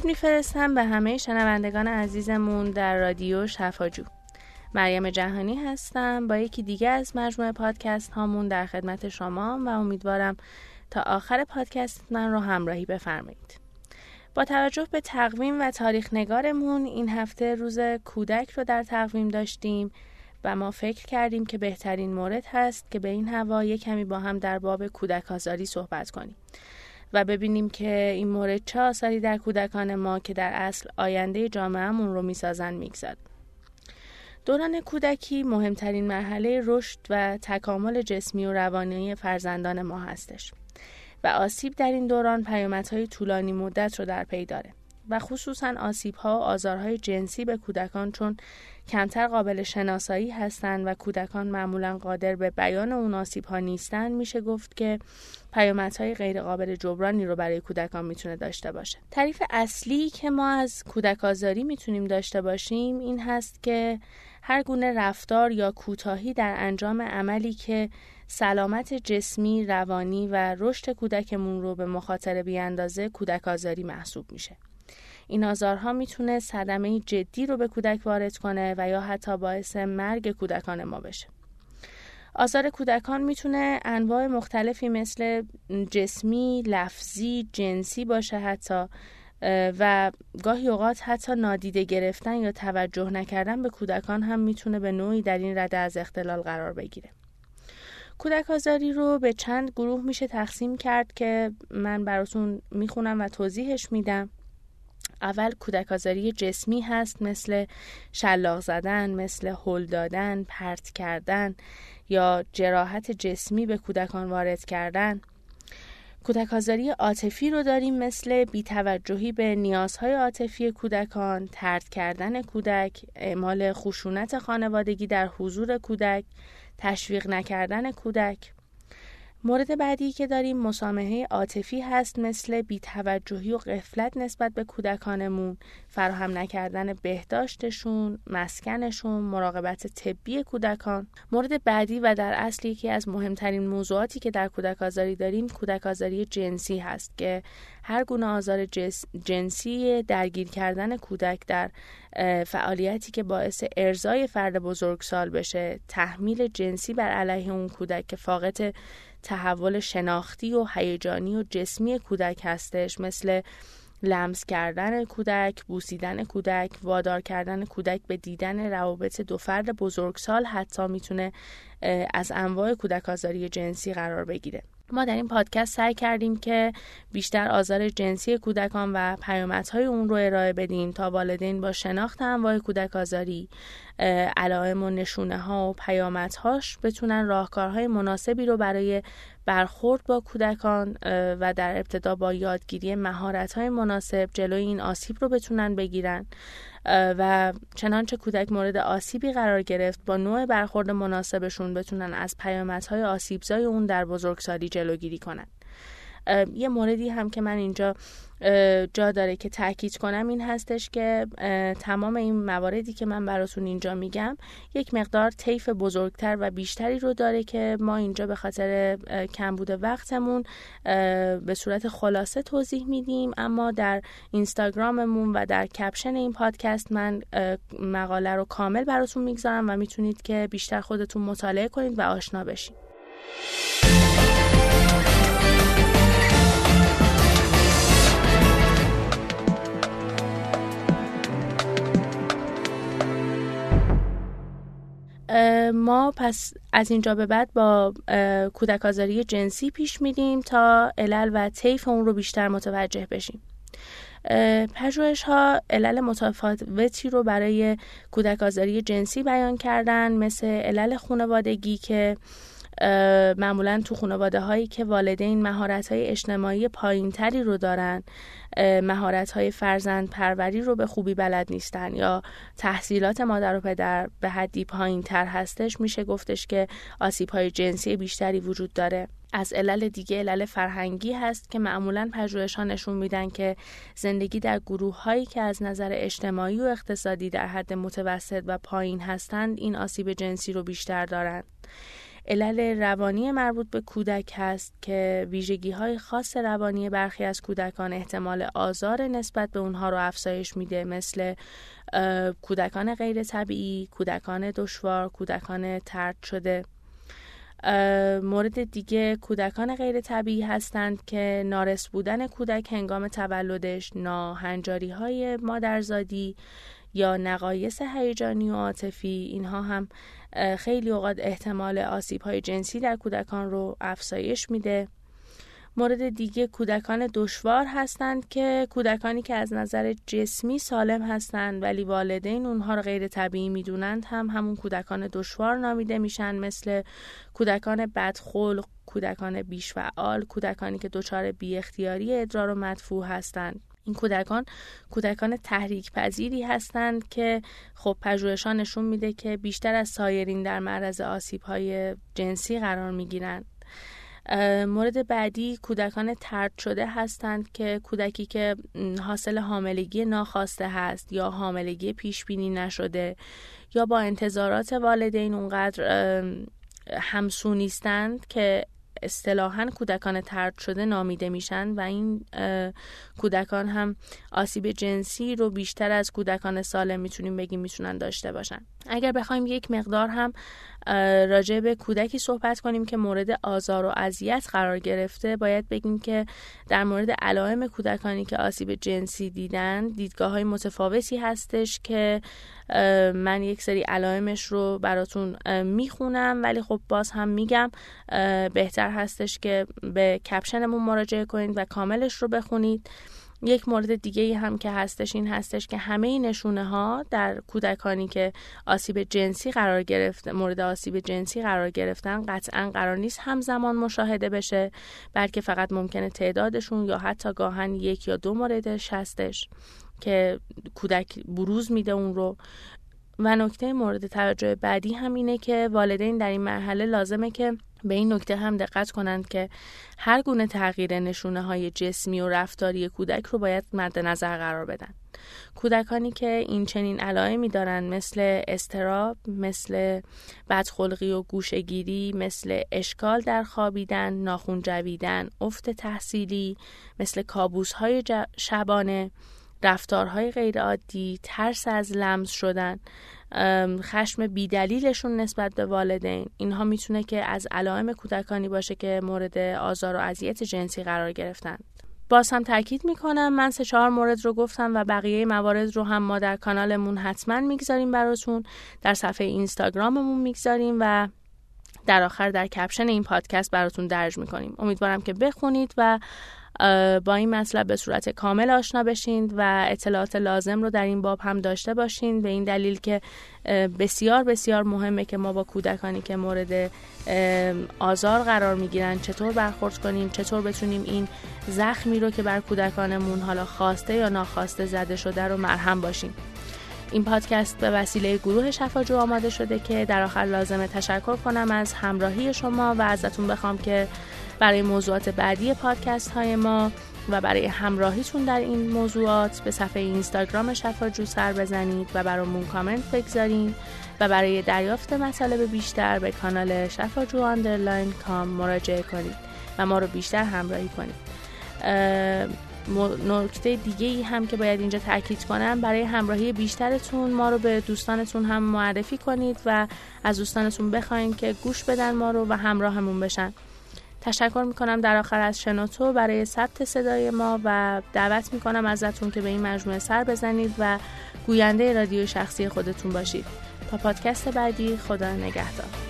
درود میفرستم به همه شنوندگان عزیزمون در رادیو شفاجو. مریم جهانی هستم با یکی دیگه از مجموعه پادکست هامون در خدمت شما و امیدوارم تا آخر پادکست من رو همراهی بفرمایید. با توجه به تقویم و تاریخ نگارمون این هفته روز کودک رو در تقویم داشتیم و ما فکر کردیم که بهترین مورد هست که به این هوا یک کمی با هم در باب کودک آزاری صحبت کنیم. و ببینیم که این مورد چه آثاری در کودکان ما که در اصل آینده جامعهمون رو می‌سازن می‌گذارد. دوران کودکی مهمترین مرحله رشد و تکامل جسمی و روانی فرزندان ما هستش و آسیب در این دوران پیامدهای طولانی مدت رو در پی داره و خصوصا آسیب ها و آزارهای جنسی به کودکان چون کمتر قابل شناسایی هستند و کودکان معمولا قادر به بیان اون آسیب ها نیستن میشه گفت که پیامدهای غیر قابل جبرانی رو برای کودکان می‌تونه داشته باشه تعریف اصلی که ما از کودک آزاری می‌تونیم داشته باشیم این هست که هر گونه رفتار یا کوتاهی در انجام عملی که سلامت جسمی، روانی و رشد کودکمون رو به مخاطره بیاندازه کودک آزاری محسوب میشه. این آزارها می‌تونه صدمه جدی رو به کودک وارد کنه و یا حتی باعث مرگ کودکان ما بشه. آزار کودکان می‌تونه انواع مختلفی مثل جسمی، لفظی، جنسی باشه حتی و گاهی اوقات حتی نادیده گرفتن یا توجه نکردن به کودکان هم می‌تونه به نوعی در این رده از اختلال قرار بگیره. کودک آزاری رو به چند گروه میشه تقسیم کرد که من براتون می‌خونم و توضیحش میدم. اول کودک آزاری جسمی هست مثل شلاق زدن، مثل هل دادن، پرت کردن یا جراحت جسمی به کودکان وارد کردن. کودک آزاری عاطفی رو داریم مثل بیتوجهی به نیازهای عاطفی کودکان، ترد کردن کودک، اعمال خشونت خانوادگی در حضور کودک، تشویق نکردن کودک مورد بعدی که داریم مسامحه عاطفی هست مثل بیتوجهی و قفلت نسبت به کودکانمون فراهم نکردن بهداشتشون مسکنشون مراقبت طبی کودکان. مورد بعدی و در اصل یکی از مهمترین موضوعاتی که در کودک آزاری داریم کودک آزاری جنسی هست که هر گونه آزار جنسی درگیر کردن کودک در فعالیتی که باعث ارزای فرد بزرگسال بشه تحمیل جنسی بر علیه اون کودک که فاقت تحول شناختی و هیجانی و جسمی کودک هستش مثل لمس کردن کودک، بوسیدن کودک، وادار کردن کودک به دیدن روابط دو فرد بزرگسال حتی می‌تونه از انواع کودک آزاری جنسی قرار بگیره. ما در این پادکست سعی کردیم که بیشتر آزار جنسی کودکان و پیامدهای اون رو ارائه بدیم تا والدین با شناخت انواع کودک آزاری علائم و نشونه ها و پیامدهاش بتونن راهکارهای مناسبی رو برای برخورد با کودکان و در ابتدا با یادگیری مهارت‌های مناسب جلوی این آسیب رو بتونن بگیرن. و چنانچه کودک مورد آسیبی قرار گرفت با نوع برخورد مناسبشون بتونن از پیامدهای آسیبزای اون در بزرگسالی جلوگیری کنن. یه موردی هم که من اینجا جا داره که تاکید کنم این هستش که تمام این مواردی که من براتون اینجا میگم یک مقدار طیف بزرگتر و بیشتری رو داره که ما اینجا به خاطر کمبود وقتمون به صورت خلاصه توضیح میدیم. اما در اینستاگراممون و در کپشن این پادکست من مقاله رو کامل براتون می‌گذارم و می‌تونید که بیشتر خودتون مطالعه کنید و آشنا بشید ما پس از اینجا به بعد با کودک آزاری جنسی پیش میدیم تا علل و طیف اون رو بیشتر متوجه بشیم. پژوهش ها علل متفاوتی رو برای کودک آزاری جنسی بیان کردن مثل علل خانوادگی که معمولا تو خانواده هایی که والدین مهارت های اجتماعی پایین تری رو دارن مهارت های فرزند پروری رو به خوبی بلد نیستن یا تحصیلات مادر و پدر به حدی پایین تر هستش میشه گفتش که آسیب های جنسی بیشتری وجود داره. از علل دیگه علل فرهنگی هست که معمولا پژوهش ها نشون میدن که زندگی در گروه هایی که از نظر اجتماعی و اقتصادی در حد متوسط و پایین هستند این آسیب جنسی رو بیشتر دارند علل روانی مربوط به کودک هست که ویژگی های خاص روانی برخی از کودکان احتمال آزار نسبت به اونها رو افزایش میده مثل کودکان غیر طبیعی، کودکان دشوار، کودکان ترد شده. مورد دیگه کودکان غیر طبیعی هستند که نارس بودن کودک هنگام تولدش ناهنجاری های مادرزادی یا نقایص هیجانی و عاطفی اینها هم خیلی اوقات احتمال آسیب های جنسی در کودکان رو افزایش میده. مورد دیگه کودکان دشوار هستند که کودکانی که از نظر جسمی سالم هستند ولی والدین اونها رو غیر طبیعی می‌دونند هم همون کودکان دشوار نامیده میشن مثل کودکان بدخلق کودکان بیشفعال کودکانی که دچار بی اختیاری ادرار و مدفوع هستند. این کودکان کودکان تحریک پذیری هستند که خب پژوهشان نشون میده که بیشتر از سایرین در معرض آسیب های جنسی قرار می‌گیرند. مورد بعدی کودکان ترد شده هستند که کودکی که حاصل حاملگی ناخواسته هست یا حاملگی پیش بینی نشده یا با انتظارات والدین اونقدر همسو نیستند که اصطلاحا کودکان ترد شده نامیده میشن و این کودکان هم آسیب جنسی رو بیشتر از کودکان سالم می‌تونیم بگیم می‌تونن داشته باشن. اگر بخوایم یک مقدار هم راجع به کودکی صحبت کنیم که مورد آزار و اذیت قرار گرفته باید بگیم که در مورد علائم کودکانی که آسیب جنسی دیدن دیدگاه های متفاوتی هستش که من یک سری علائمش رو براتون می‌خونم ولی خب باز هم میگم بهتر هستش که به کپشنمون مراجعه کنید و کاملش رو بخونید. یک مورد دیگه هم که هستش این هستش که همه این نشونه ها در کودکانی که آسیب جنسی قرار گرفت مورد آسیب جنسی قرار گرفتن قطعا قرار نیست همزمان مشاهده بشه بلکه فقط ممکنه تعدادشون یا حتی گاهن یک یا دو موردش هستش که کودک بروز میده اون رو. و نکته مورد توجه بعدی هم اینه که والدین در این مرحله لازمه که به این نکته هم دقت کنند که هر گونه تغییر نشونه های جسمی و رفتاری کودک رو باید مد نظر قرار بدن. کودکانی که این چنین علائمی دارن مثل استراب، مثل بدخلقی و گوشگیری، مثل اشکال در خوابیدن، ناخون جویدن، افت تحصیلی، مثل کابوس های شبانه، رفتارهای غیرعادی، ترس از لمس شدن، خشم بیدلیلشون نسبت به والدین. اینها می‌تونه که از علائم کودکانی باشه که مورد آزار و اذیت جنسی قرار گرفتن. باز هم تاکید می‌کنم من سه چهار مورد رو گفتم و بقیه موارد رو هم ما در کانالمون حتما می‌گذاریم براتون در صفحه اینستاگراممون می‌گذاریم و در آخر در کپشن این پادکست براتون درج می‌کنیم. امیدوارم که بخونید و با این مطلب به صورت کامل آشنا بشین و اطلاعات لازم رو در این باب هم داشته باشین. به این دلیل که بسیار بسیار مهمه که ما با کودکانی که مورد آزار قرار می‌گیرن چطور برخورد کنیم چطور بتونیم این زخمی رو که بر کودکانمون حالا خواسته یا ناخواسته زده شده رو مرهم باشیم. این پادکست به وسیله گروه شفاجو آماده شده که در آخر لازمه تشکر کنم از همراهی شما و ازتون بخوام که برای موضوعات بعدی پادکست های ما و برای همراهیتون در این موضوعات به صفحه اینستاگرام شفاجو سر بزنید و برامون کامنت بگذارین و برای دریافت مطالب بیشتر به کانال شفاجو underline com مراجعه کنید و ما رو بیشتر همراهی کنید. نکته دیگه ای هم که باید اینجا تاکید کنم برای همراهی بیشترتون ما رو به دوستانتون هم معرفی کنید و از دوستانتون بخواین که گوش بدن ما رو و همراهمون بشن. تشکر می‌کنم در آخر از شنوتو برای ثبت صدای ما و دعوت می‌کنم ازتون که به این مجموعه سر بزنید و گوینده رادیو شخصی خودتون باشید. تا پادکست بعدی خدا نگهدار.